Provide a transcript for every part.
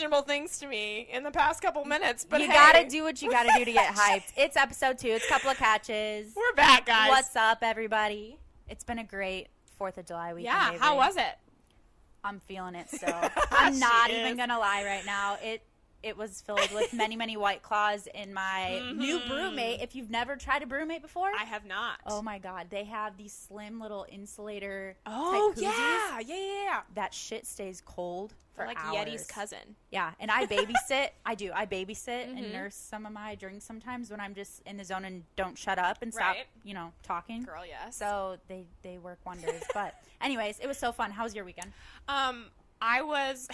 questionable things to me in the past couple minutes, but you hey, gotta do what you gotta do to get hyped. It's episode two. It's a couple of catches. We're back, guys. What's up, everybody? It's been a great Fourth of July weekend. yeah? How was it? I'm feeling it still. I'm not even gonna lie right now. It it was filled with many, many white claws in my new Mhm. brewmate. If you've never tried a brewmate before, I have not. oh my god, they have these slim little insulator Oh yeah, yeah, yeah, yeah. That shit stays cold for They're like hours. Yeti's cousin. Yeah, and I babysit. I do. I babysit Mhm. and nurse some of my drinks sometimes when I'm just in the zone and don't shut up and stop, Right. you know, talking. Girl, yes. So they they work wonders. but anyways, it was so fun. How was your weekend? Um, I was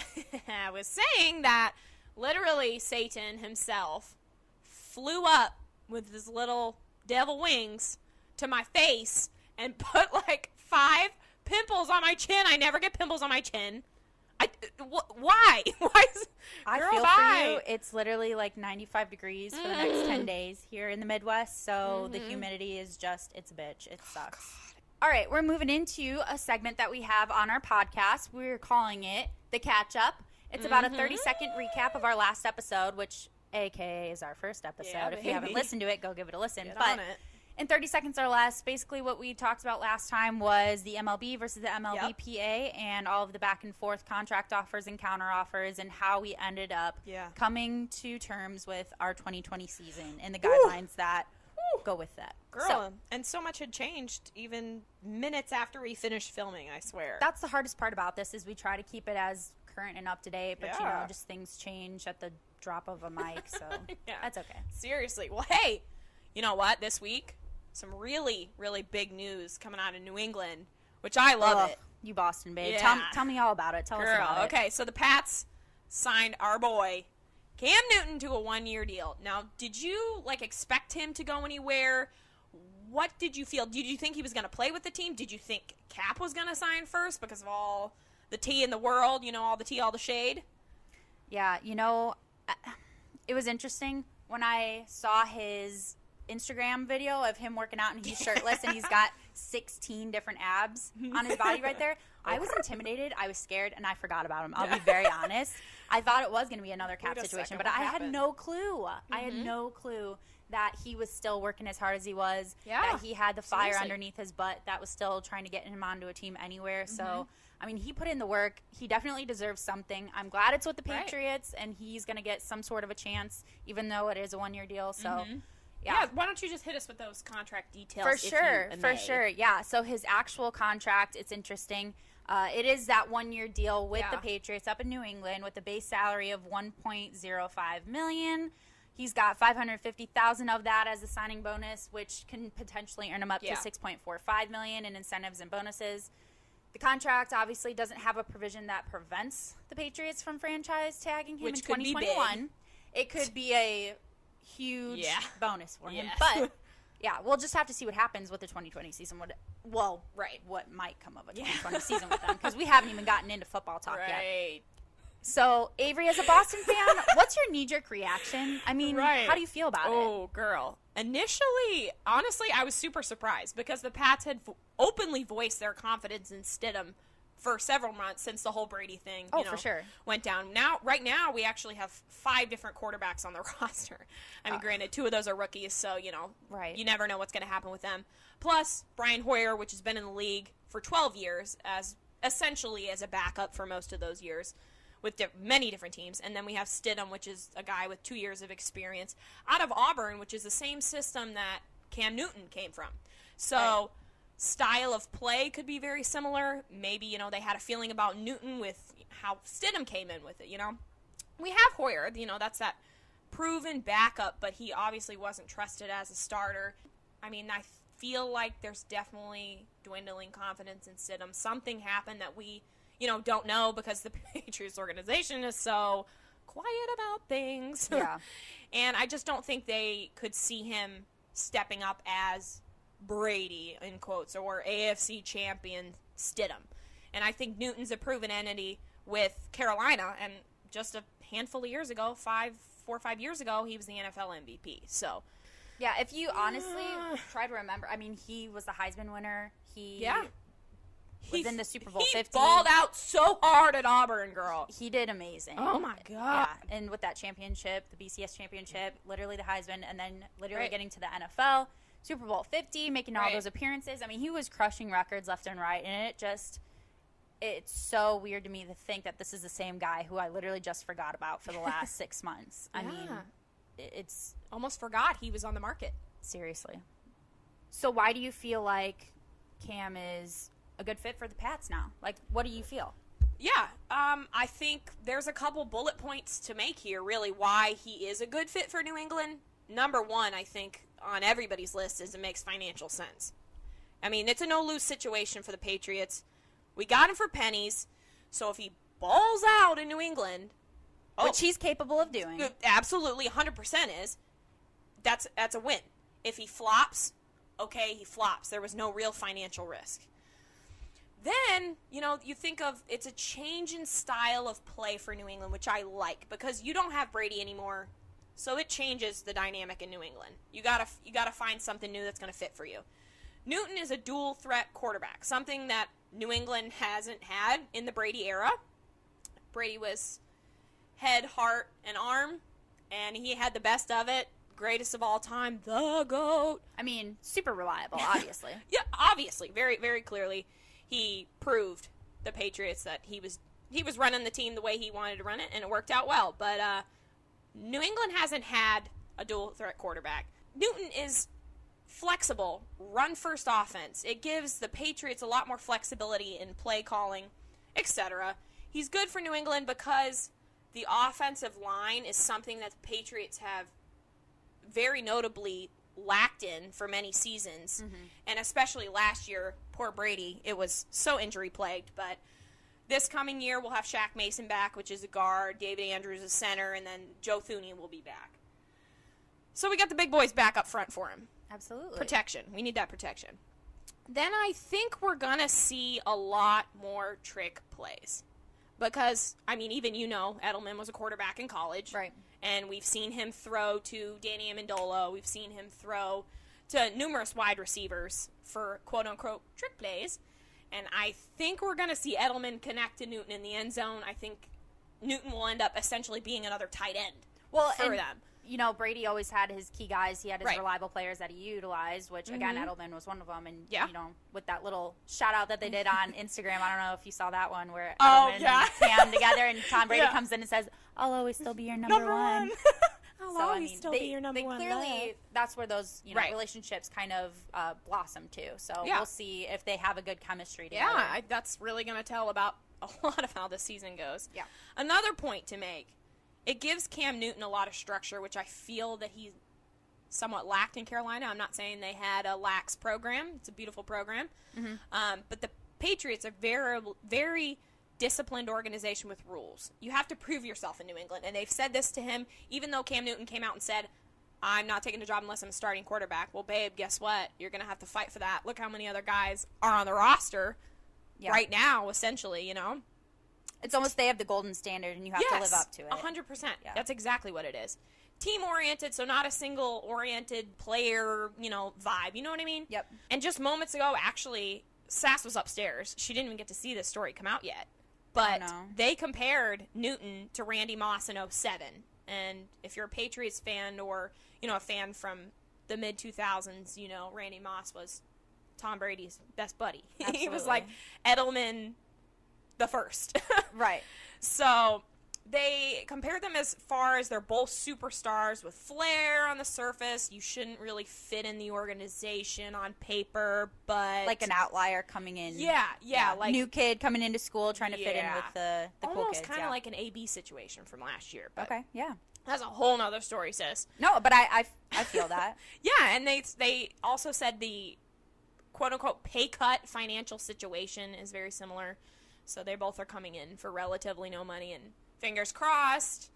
I was saying that literally Satan himself flew up with his little devil wings to my face and put like five pimples on my chin. I never get pimples on my chin. I wh- why? Why is I Girl, feel bye. for you. It's literally like 95 degrees for the next 10 Mm. days here in the Midwest. So the Mhm. humidity is just, it's a bitch. Oh, It sucks. All right, we're moving into a segment that we have on our podcast. We're calling it the catch up. It's about a Mhm. 30 second recap of our last episode, which AKA is our first episode. Yeah, if you haven't listened to it, go give it a listen. Get but in 30 seconds or less, basically what we talked about last time was the MLB versus the MLBPA and all of the back and forth contract offers and counter offers and how we ended up Yeah. coming to terms with our 2020 season and the guidelines that go with that. Girl, So, and so much had changed even minutes after we finished filming, I swear. that's the hardest part about this is we try to keep it as current and up to date, but you know, just things change at the drop of a mic, so Yeah. that's okay. Seriously. Well, hey, you know what? This week, some really, really big news coming out of New England, which I love it. You Boston babe. Yeah. Tell, tell me all about it. Tell us Girl, about it. okay, so the Pats signed our boy Cam Newton to a one-year deal. Now, did you like expect him to go anywhere? What did you feel? Did you think he was going to play with the team? Did you think Kap was going to sign first because of all the tea in the world? You know, all the tea, all the shade. Yeah, you know, uh, it was interesting when I saw his Instagram video of him working out and he's shirtless and he's got 16 different abs on his body right there. I was intimidated, I was scared, and I forgot about him. I'll be very honest. I thought it was going to be another Kap situation, but I had no clue. I had Mhm. no clue that he was still working as hard as he was. Yeah, That he had the fire seriously. underneath his butt that was still trying to get him onto a team anywhere. So, Mhm. I mean, he put in the work. He definitely deserves something. I'm glad it's with the Right. Patriots, and he's going to get some sort of a chance, even though it is a one year deal. So, Mhm. yeah. Why don't you just hit us with those contract details? For sure, for sure, yeah. So his actual contract, it's interesting. Uh, it is that one-year deal with the Patriots up in New England with a base salary of 1.05 million. He's got 550,000 of that as a signing bonus, which can potentially earn him up Yeah. to 6.45 million in incentives and bonuses. The contract obviously doesn't have a provision that prevents the Patriots from franchise tagging him Which in could be big. 2021. It could be a huge Yeah. bonus for him, Yes. but yeah, we'll just have to see what happens with the 2020 season. What well, Right. what might come of a Yeah. 2020 season with them because we haven't even gotten into football talk yet. So, Avery, as a Boston fan, what's your knee jerk reaction? I mean, Right. how do you feel about it? Oh, girl. Initially, honestly, I was super surprised because the Pats had vo- openly voiced their confidence in Stidham for several months since the whole Brady thing. Oh, you for sure. Went down. Now, right now, we actually have five different quarterbacks on the roster. I mean, Uh. granted, two of those are rookies, so you know, Right. you never know what's going to happen with them. Plus, Brian Hoyer, which has been in the league for 12 years, as essentially as a backup for most of those years with di- many different teams. And then we have Stidham, which is a guy with two years of experience out of Auburn, which is the same system that Cam Newton came from. So. Right. Style of play could be very similar. Maybe, you know, they had a feeling about Newton with how Stidham came in with it, you know? We have Hoyer, you know, that's that proven backup, but he obviously wasn't trusted as a starter. I mean, I feel like there's definitely dwindling confidence in Stidham. Something happened that we, you know, don't know because the Patriots organization is so quiet about things. Yeah. and I just don't think they could see him stepping up as Brady in quotes or AFC champion Stidham. And I think Newton's a proven entity with Carolina and just a handful of years ago, five, four or five years ago, he was the NFL MVP. So Yeah, if you honestly try to remember, I mean, he was the Heisman winner. He Yeah. Was in the Super Bowl he 50. balled out so hard at Auburn, girl. He did amazing. Oh my god. Yeah, and with that championship, the BCS championship, literally the Heisman, and then literally Right. getting to the NFL, Super Bowl 50, making all Right. those appearances. I mean, he was crushing records left and right, and it just. It's so weird to me to think that this is the same guy who I literally just forgot about for the last six months. I mean, Yeah. it- it's Almost forgot he was on the market. seriously. So, why do you feel like Cam is a good fit for the Pats now? Like, what do you feel? Yeah, um, I think there's a couple bullet points to make here, really, why he is a good fit for New England. Number one, I think, on everybody's list is it makes financial sense. I mean, it's a no lose situation for the Patriots. We got him for pennies, so if he balls out in New England, oh, Which he's capable of doing. absolutely 100% is, that's, that's a win. If he flops, okay, he flops. There was no real financial risk. Then, you know, you think of it's a change in style of play for New England, which I like because you don't have Brady anymore. So it changes the dynamic in New England. You got to you got to find something new that's going to fit for you. Newton is a dual threat quarterback, something that New England hasn't had in the Brady era. Brady was head, heart, and arm, and he had the best of it. Greatest of all time, the GOAT. I mean, super reliable, obviously. Yeah, obviously, very, very clearly, he proved the Patriots that he was he was running the team the way he wanted to run it, and it worked out well. But uh, New England hasn't had a dual threat quarterback. Newton is flexible, run first offense. It gives the Patriots a lot more flexibility in play calling, etc. He's good for New England because the offensive line is something that the Patriots have very notably lacked in for many seasons, mm-hmm. and especially last year, poor Brady. It was so injury plagued, but this coming year we'll have Shaq Mason back, which is a guard. David Andrews is center, and then Joe Thuney will be back. So we got the big boys back up front for him. Absolutely. Protection. We need that protection. Then I think we're gonna see a lot more trick plays. Because I mean, even you know, Edelman was a quarterback in college, Right. And we've seen him throw to Danny Amendola. We've seen him throw to numerous wide receivers for quote unquote trick plays. And I think we're going to see Edelman connect to Newton in the end zone. I think Newton will end up essentially being another tight end Well, for and, them. you know, Brady always had his key guys. He had his Right. reliable players that he utilized, which again, Mhm. Edelman was one of them. And Yeah. you know, with that little shout out that they did on Instagram, I don't know if you saw that one where Oh, Edelman yeah. and Cam together, and Tom Brady Yeah. comes in and says, "I'll always still be your number, one." I'll So I always mean, still they, be your number they one. clearly love. that's where those you know Right. relationships kind of uh, blossom too. So Yeah. we'll see if they have a good chemistry Yeah. I, that's really going to tell about a lot of how the season goes. Yeah. Another point to make it gives Cam Newton a lot of structure, which I feel that he somewhat lacked in Carolina. I'm not saying they had a lax program, it's a beautiful program. Mhm. Um, but the Patriots are very, very disciplined organization with rules. You have to prove yourself in New England. And they've said this to him, even though Cam Newton came out and said, I'm not taking a job unless I'm a starting quarterback. Well, babe, guess what? You're going to have to fight for that. Look how many other guys are on the roster Yeah. right now, essentially, you know? It's almost they have the golden standard, and you have to live up to it. A hundred percent. Yeah. That's exactly what it is. Team oriented, so not a single oriented player, you know, vibe. You know what I mean? Yep. And just moments ago, actually, Sass was upstairs. She didn't even get to see this story come out yet. But they compared Newton to Randy Moss in 07. And if you're a Patriots fan or, you know, a fan from the mid 2000s, you know, Randy Moss was Tom Brady's best buddy. he was like Edelman the first. Right. So they compare them as far as they're both superstars with flair on the surface. You shouldn't really fit in the organization on paper, but Like an outlier coming in. yeah, yeah, like new kid coming into school trying to fit in with the the cool almost kids. kind of yeah. like an AB situation from last year. But okay, yeah. that's a whole nother story, sis. No, but I I, I feel that. Yeah, and they they also said the quote unquote pay cut financial situation is very similar. So they both are coming in for relatively no money and fingers crossed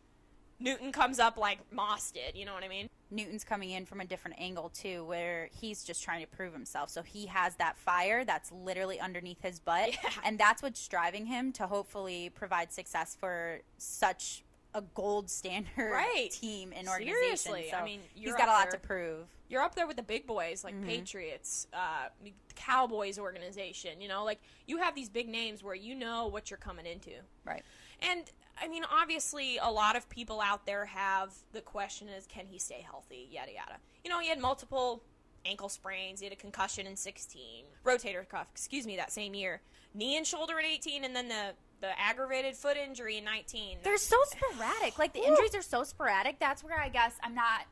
Newton comes up like Moss did, you know what I mean? Newton's coming in from a different angle too, where he's just trying to prove himself. So he has that fire that's literally underneath his butt, Yeah. and that's what's driving him to hopefully provide success for such a gold standard Right. team and organization. Seriously, So I mean, he's got a lot there. to prove. You're up there with the big boys Mm-hmm. like Patriots, uh, Cowboys organization. You know, like you have these big names where you know what you're coming into. Right. And I mean, obviously, a lot of people out there have the question is, can he stay healthy? Yada yada. You know, he had multiple ankle sprains. He had a concussion in 16, rotator cuff, excuse me, that same year, knee and shoulder at 18, and then the the aggravated foot injury in 19. They're so sporadic. Like the injuries are so sporadic. That's where I guess I'm not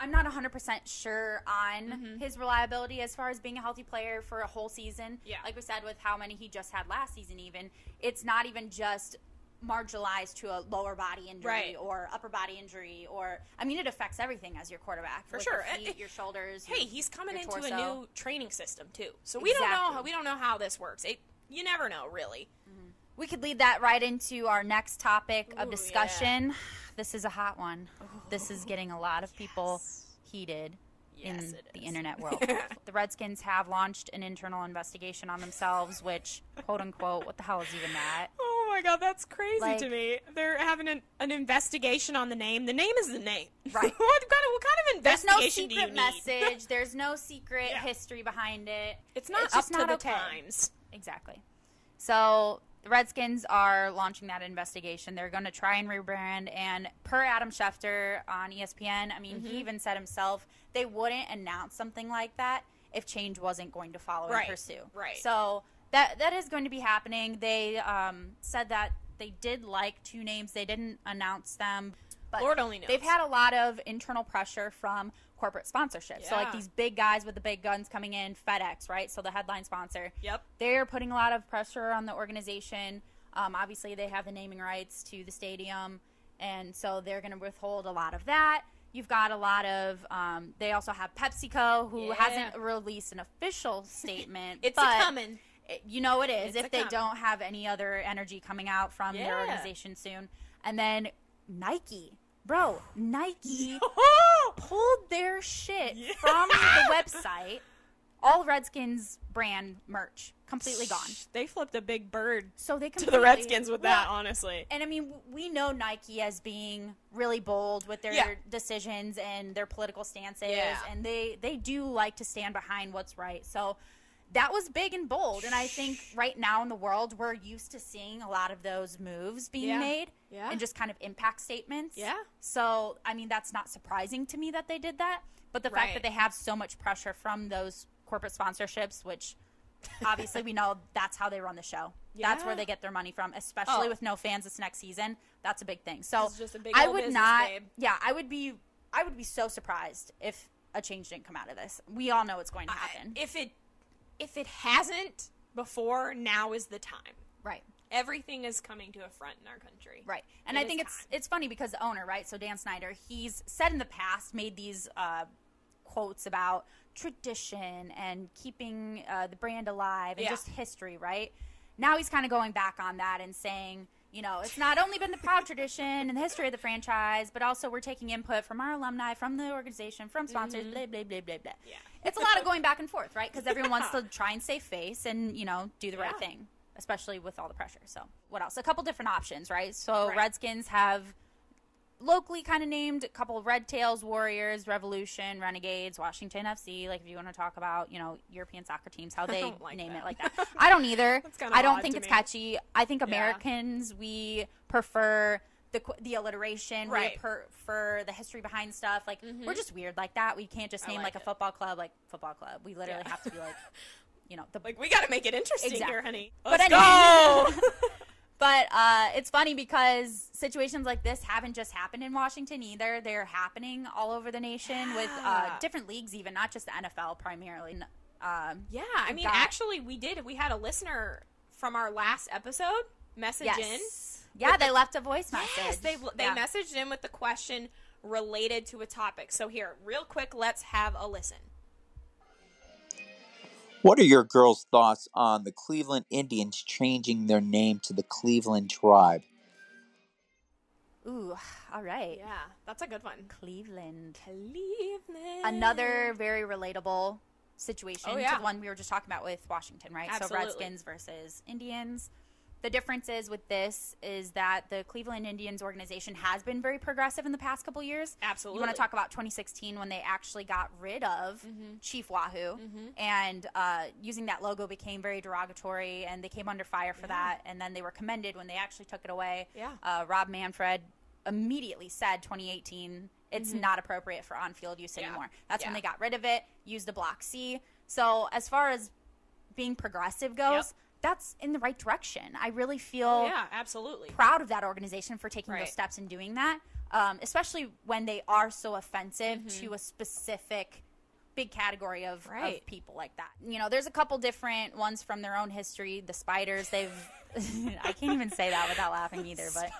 I'm not 100% sure on Mm-hmm. his reliability as far as being a healthy player for a whole season. Yeah. Like we said with how many he just had last season even, it's not even just marginalized to a lower body injury Right. or upper body injury or I mean it affects everything as your quarterback For sure. feet, your shoulders. hey, your- he's coming into a new training system too. So we don't know how we don't know how this works. It, you never know, really. Mm-hmm. We could lead that right into our next topic Ooh, of discussion. This is a hot one. This is oh, getting a lot of people heated Yes, in the internet world. the Redskins have launched an internal investigation on themselves, which, quote unquote, what the hell is even that? Oh, My god, that's crazy Like- to me. They're having an, an investigation on the name. The name is the name. Right. what, kind of, what kind of There's no investigation do you secret message. There's no secret Yeah. history behind it. It's not It's up to not the okay. times. Exactly. So the Redskins are launching that investigation. They're going to try and rebrand. And per Adam Schefter on ESPN, I mean, Mm-hmm. he even said himself they wouldn't announce something like that if change wasn't going to follow Right, and pursue. right. So that that is going to be happening. They um, said that they did like two names. They didn't announce them. But Lord only knows. They've had a lot of internal pressure from corporate sponsorship. So like these big guys with the big guns coming in, FedEx, right? So the headline sponsor Yep. they're putting a lot of pressure on the organization. Um, obviously, they have the naming rights to the stadium, and so they're going to withhold a lot of that. You've got a lot of. Um, they also have PepsiCo, who Yeah. hasn't released an official statement. It's but a coming. It- you know it is It's if they coming. don't have any other energy coming out from their organization soon. And then Nike, bro, Nike pulled their shit Yeah. from the website. All Redskins brand merch completely gone. They flipped a big bird So they to the Redskins with that, honestly. And I mean, we know Nike as being really bold with their Yeah. decisions and their political stances, Yeah. and they they do like to stand behind what's right. So that was big and bold, and I think right now in the world we're used to seeing a lot of those moves being Yeah. made Yeah. and just kind of impact statements. Yeah. So I mean, that's not surprising to me that they did that, but the fact that they have so much pressure from those corporate sponsorships, which obviously we know that's how they run the show. Yeah. That's where they get their money from, especially Oh. with no fans this next season. That's a big thing. So just a big I would business, not. babe. Yeah, I would be. I would be so surprised if a change didn't come out of this. We all know it's going to happen. I- if it if it hasn't before, now is the time. right. Everything is coming to a front in our country. Right. And It I think it's time. it's funny because the owner, right? So Dan Snyder, he's said in the past, made these uh, quotes about tradition and keeping uh, the brand alive and Yeah. just history, right? Now he's kind of going back on that and saying, you know, it's not only been the proud tradition and the history of the franchise, but also we're taking input from our alumni, from the organization, from sponsors, blah, blah, blah, blah, blah. Mm-hmm. Yeah. It's a lot of going back and forth, right? Because everyone wants to try and save face and, you know, do the right thing, especially with all the pressure. So, what else? A couple different options, right? So, Right. Redskins have locally kind of named a couple Red Tails, Warriors, Revolution, Renegades, Washington FC. Like, if you want to talk about, you know, European soccer teams, how they like name that. it like that. I don't either. I don't think it's me. catchy. I think Americans, we prefer. The, the alliteration, Right. Mm-hmm. we prefer the history behind stuff. Like we're just weird like that. We can't just I name like like, a football club like football club. We literally Yeah. have to be like, you know, the Like we got to make it interesting Exactly. here, honey. Let's anyway. go. But uh, it's funny because situations like this haven't just happened in Washington either. They're happening all over the nation with uh, different leagues, even not just the NFL primarily. Um, yeah, I mean, got- actually, we did. We had a listener from our last episode message in. Yeah, they left a voice message. Yes, they they Yeah. messaged in with the question related to a topic. So here, real quick, let's have a listen. What are your girls' thoughts on the Cleveland Indians changing their name to the Cleveland Tribe? Ooh, all right. Yeah, that's a good one. Cleveland. Cleveland. Another very relatable situation Oh, to the one we were just talking about with Washington, right? Absolutely. So Redskins versus Indians. The difference is with this is that the Cleveland Indians organization has been very progressive in the past couple years. Absolutely. You want to talk about 2016 when they actually got rid of Mm-hmm. Chief Wahoo, and uh, using that logo became very derogatory, and they came under fire for that. And then they were commended when they actually took it away. Yeah. Uh, Rob Manfred immediately said 2018 it's not appropriate for on-field use Mm-hmm. Yeah. anymore. That's when they got rid of it, used the block C. So as far as being progressive goes, Yep. That's in the right direction. I really feel Oh, yeah, absolutely. proud of that organization for taking Right. those steps and doing that, um, especially when they are so offensive Mm-hmm. to a specific big category of, of people like that. You know, there's a couple different ones from their own history. The spiders, they've I can't even say that without laughing either, but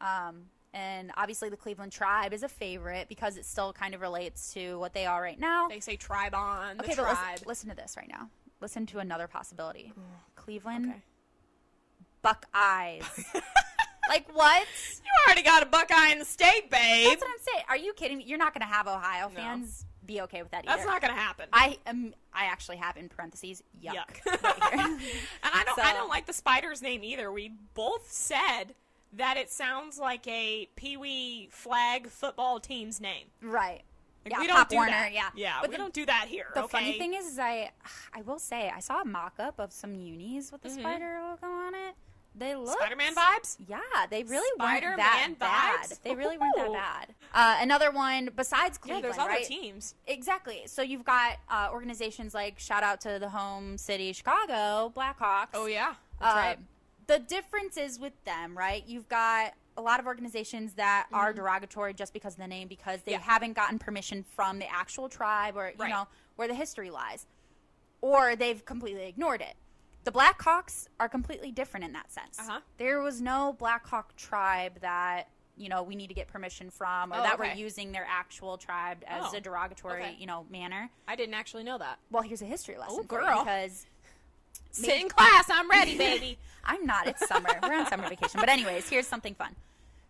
um, and obviously the Cleveland tribe is a favorite because it still kind of relates to what they are right now. They say tribe on the okay, but tribe. listen, listen to this right now. Listen to another possibility. Cleveland Okay. Buckeyes. like what? You already got a Buckeye in the state, babe. That's what I'm saying. Are you kidding me? You're not going to have Ohio fans be okay with that either. That's not going to happen. I am. I actually have in parentheses yuck. Yuck. right and I don't. I don't like the spider's name either. We both said that it sounds like a Pee Wee flag football team's name. right. Like, yeah, we don't Pop do Warner. that. Yeah, yeah. But we the, don't do that here. the okay? funny thing is, is I, I will say, I saw a mock-up of some unis with the Mhm. spider logo on it. They look Spider-Man vibes. Yeah, they really Spider-Man weren't that bad. vibes? They really weren't that bad. Uh, another one besides Yeah, Cleveland, there's other right? teams. Exactly. So you've got uh, organizations like shout out to the home city Chicago Blackhawks. Oh yeah, that's Uh, right. The difference is with them, right? You've got a lot of organizations that are Mm-hmm. derogatory just because of the name, because they Yeah. haven't gotten permission from the actual tribe or, you Right. know, where the history lies. Or they've completely ignored it. The Blackhawks are completely different in that sense. Uh-huh. There was no Blackhawk tribe that, you know, we need to get permission from or Oh, that we're using their actual tribe as Oh, a derogatory, okay. you know, manner. I didn't actually know that. Well, here's a history lesson Oh, girl. because Sit in class. I'm ready, baby. I'm not. It's summer. We're on summer vacation. But anyways, here's something fun.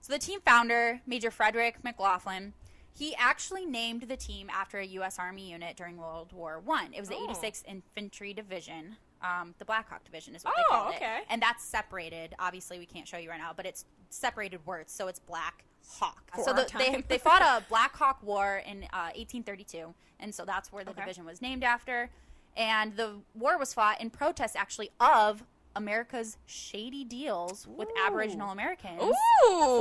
So the team founder, Major Frederick McLaughlin, he actually named the team after a U.S. Army unit during World War One. It was the Oh. 86th Infantry Division. Um, the Black Hawk Division is what Oh, they called okay. it, and that's separated. Obviously, we can't show you right now, but it's separated words, so it's Black Hawk. For so the, they they fought a Black Hawk War in uh, 1832, and so that's where the Okay. division was named after. And the war was fought in protest, actually, of America's shady deals with Ooh. Aboriginal Americans Ooh.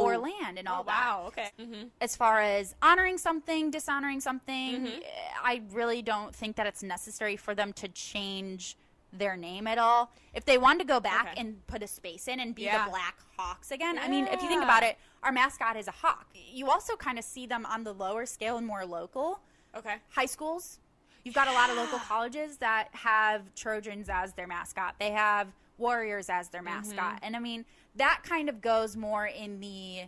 for land and all Oh, that. wow. Okay. Mm-hmm. As far as honoring something, dishonoring something, Mhm. eh, I really don't think that it's necessary for them to change their name at all. If they wanted to go back Okay. and put a space in and be Yeah. the Black Hawks again, I mean, if you think about it, our mascot is a hawk. You also kind of see them on the lower scale and more local Okay. high schools. You've got a lot of local colleges that have Trojans as their mascot. They have Warriors as their mascot. And I mean, that kind of goes more in the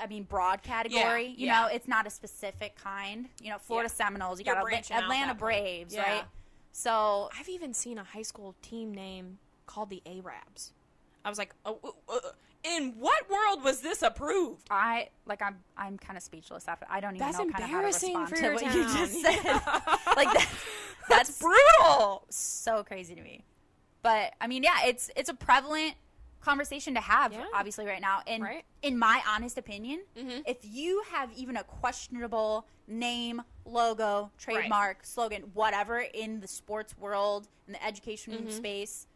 I mean, broad category. Yeah, you yeah. know, it's not a specific kind. You know, Florida Yeah. Seminoles, you You're got out Atlanta. Braves, right? So I've even seen a high school team name called the Arabs. I was like, oh, uh, uh, in what world was this approved? I like I'm I'm kind of speechless after I don't even That's know kind of how to embarrassing respond for to what you just said. Like that, That's that's brutal. so crazy to me. But I mean, yeah, it's it's a prevalent conversation to have Yeah. obviously right now. And Right. in my honest opinion, Mhm. if you have even a questionable name, logo, trademark, slogan, whatever in the sports world, in the education Mhm. space,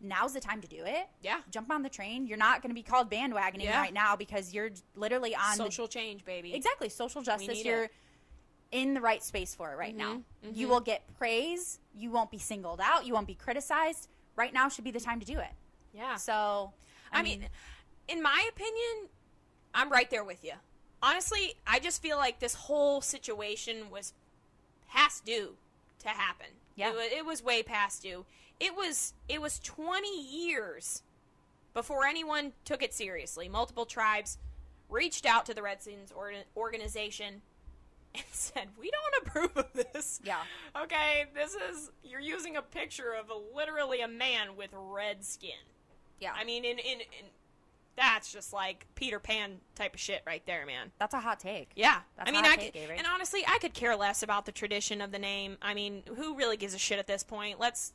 now's the time to do it. Yeah. Jump on the train. You're not going to be called bandwagoning Yeah. right now because you're literally on the Social change, baby. Exactly, social justice. You're it. in the right space for it right now. Mhm, You will get praise. You won't be singled out. You won't be criticized. Right now should be the time to do it. Yeah. So, I mean, in my opinion, I'm right there with you. Honestly, I just feel like this whole situation was past due to happen. Yeah. It was, it was way past due. It was it was 20 years before anyone took it seriously. Multiple tribes reached out to the Redskins or- organization and said, "We don't approve of this." Yeah. Okay, this is you're using a picture of a, literally a man with red skin. yeah, I mean, in, in in that's just like Peter Pan type of shit right there, man. that's a hot take. Yeah, That's I mean, a hot I take, could, Avery. and honestly, I could care less about the tradition of the name. I mean, who really gives a shit at this point? Let's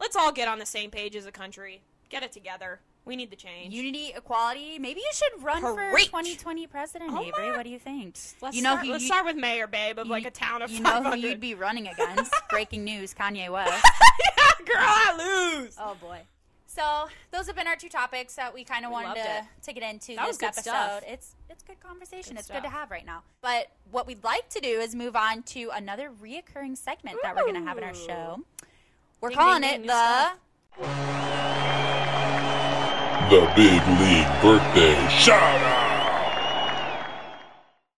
let's all get on the same page as a country. Get it together. We need the change. Unity, equality. Maybe you should run for 2020 president, Oh Avery. my- What do you think? let's you know start, let's you, start with mayor, babe, of like a town of You know who you'd be running against? Breaking news: Kanye West. yeah, girl, I lose. Oh boy. So those have been our two topics that we kind of wanted to, it. to get into That this episode. stuff. It's it's good conversation. Good it's good to have right now. But what we'd like to do is move on to another reoccurring segment that we're going to have in our show. We're Ding, calling ding, it ding, the. The Big League Birthday Shout Out!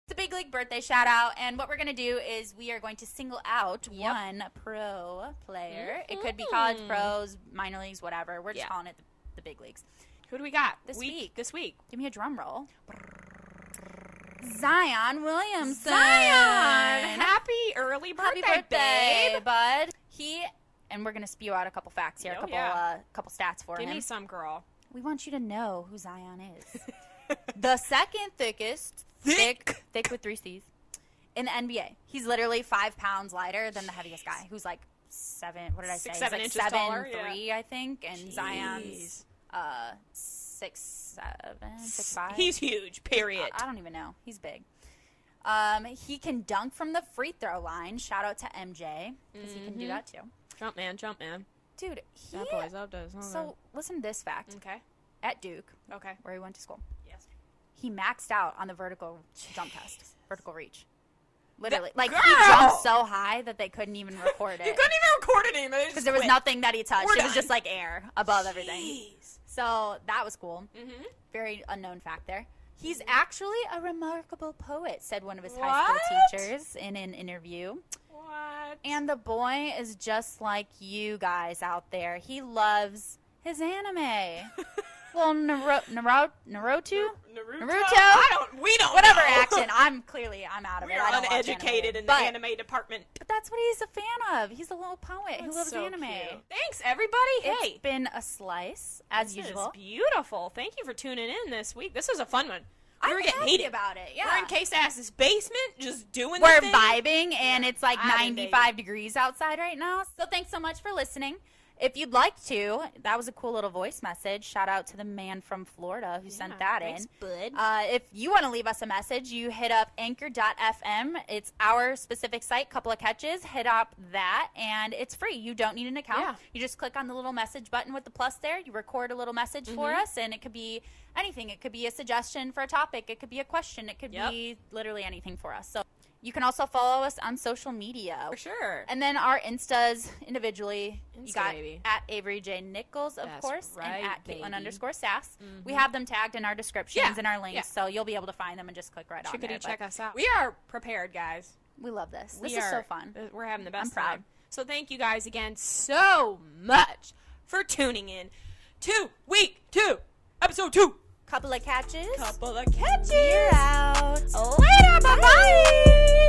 the Big League birthday shout out. And what we're going to do is we are going to single out Yep. one pro player. It could be college Mhm. pros, minor leagues, whatever. We're just Yeah. calling it the, the big leagues. Who do we got This week? week. This week. Give me a drum roll. Zion Williamson. Zion, happy early birthday, Happy birthday, babe. bud. He and we're gonna spew out a couple facts here, a Oh, couple yeah. uh, couple stats for Give him. me some, girl. we want you to know who Zion is. the second thickest, thick, Thick. thick with three C's in the NBA. He's literally five pounds lighter than the heaviest guy, who's like seven. What did I say? Six, He's seven like seven taller, yeah. three, I think, and Jeez. Zion's uh six seven, six five. He's huge. Period. I, I don't even know. He's big. Um, he can dunk from the free throw line. Shout out to MJ because he can do Mhm. that too. Jump man, jump man. Dude, he. That boy's up to something. So listen to this fact. okay, At Duke, okay, where he went to school, yes. he maxed out on the vertical jump test, vertical reach. Literally, like he jumped so high that they couldn't even record it. You couldn't even record it anymore because there was nothing that he touched. We're it was just like air above everything. Jeez. So that was cool. Mm-hmm. Very unknown fact there. He's actually a remarkable poet, said one of his high school teachers in an interview. What? And the boy is just like you guys out there. He loves his anime. Well, Naro- Naruto? Naruto? Naruto? I don't. We don't. Whatever know. accent. I'm clearly I'm out of We it. I watch uneducated anime. in but, the anime department. But that's what he's a fan of. He's a little poet who loves so anime. cute. Thanks, everybody. It's hey, been a slice as this is usual. beautiful. Thank you for tuning in this week. This was a fun one. We I'm were getting heated. about it. Yeah. We're in Case Ass's basement, just doing. We're the thing. vibing and it's like Vibing, 95 degrees outside right now. So thanks so much for listening. If you'd like to, that was a cool little voice message. Shout out to the man from Florida who sent Yeah, that thanks, in. bud. Uh, if you want to leave us a message, you hit up anchor.fm. It's our specific site, couple of catches. Hit up that, and it's free. You don't need an account. Yeah. You just click on the little message button with the plus there. You record a little message for Mhm. us, and it could be anything. It could be a suggestion for a topic. It could be a question. It could Yep. be literally anything for us. So you can also follow us on social media. for sure. And then our Instas individually, you got baby. at Avery J. Nichols, of That's course, right, and at baby. Caitlin underscore Sass. We Mhm. have them tagged in our descriptions Yeah, and our links, yeah. so you'll be able to find them and just click right on there. check but us out. We are prepared, guys. We love this. This We is so are- fun. We're having the best I'm proud. time. So thank you guys again so much for tuning in to week two, episode two. Couple of catches. Couple of catches. We're out. Later, bye bye.